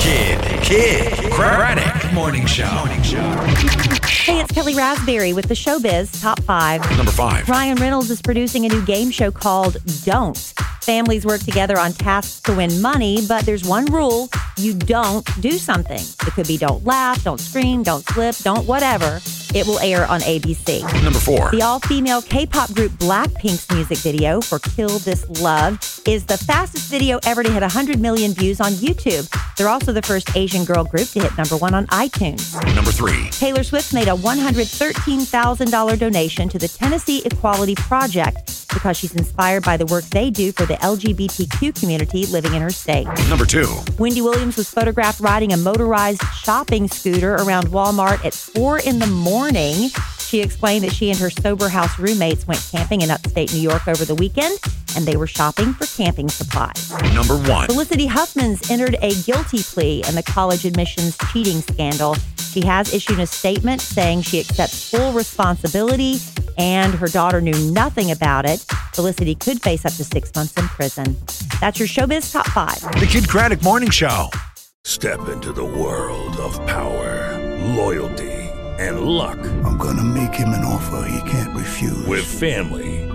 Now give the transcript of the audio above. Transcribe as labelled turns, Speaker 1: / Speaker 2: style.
Speaker 1: Kid, Kid, Kraddick Morning Show. Morning Show.
Speaker 2: Hey, it's Kellie Rasberry with the Showbiz Top 5.
Speaker 1: Number 5.
Speaker 2: Ryan Reynolds is producing a new game show called Don't. Families work together on tasks to win money, but there's one rule you don't do something. It could be don't laugh, don't scream, don't slip, don't whatever. It will air on ABC.
Speaker 1: Number 4.
Speaker 2: The all female K pop group Blackpink's music video for Kill This Love is the fastest video ever to hit 100 million views on YouTube. They're also the first Asian girl group to hit number one on iTunes.
Speaker 1: Number 3.
Speaker 2: Taylor Swift made a $113,000 donation to the Tennessee Equality Project because she's inspired by the work they do for the LGBTQ community living in her state.
Speaker 1: Number 2.
Speaker 2: Wendy Williams was photographed riding a motorized shopping scooter around Walmart at 4 in the morning. She explained that she and her sober house roommates went camping in upstate New York over the weekend and they were shopping for camping supplies.
Speaker 1: Number 1.
Speaker 2: Felicity Huffman's entered a guilty plea in the college admissions cheating scandal. She has issued a statement saying she accepts full responsibility and her daughter knew nothing about it. Felicity could face up to six months in prison. That's your Showbiz Top 5.
Speaker 1: The Kidd Kraddick Morning Show.
Speaker 3: Step into the world of power, loyalty, and luck.
Speaker 4: I'm gonna make him an offer he can't refuse.
Speaker 3: With family,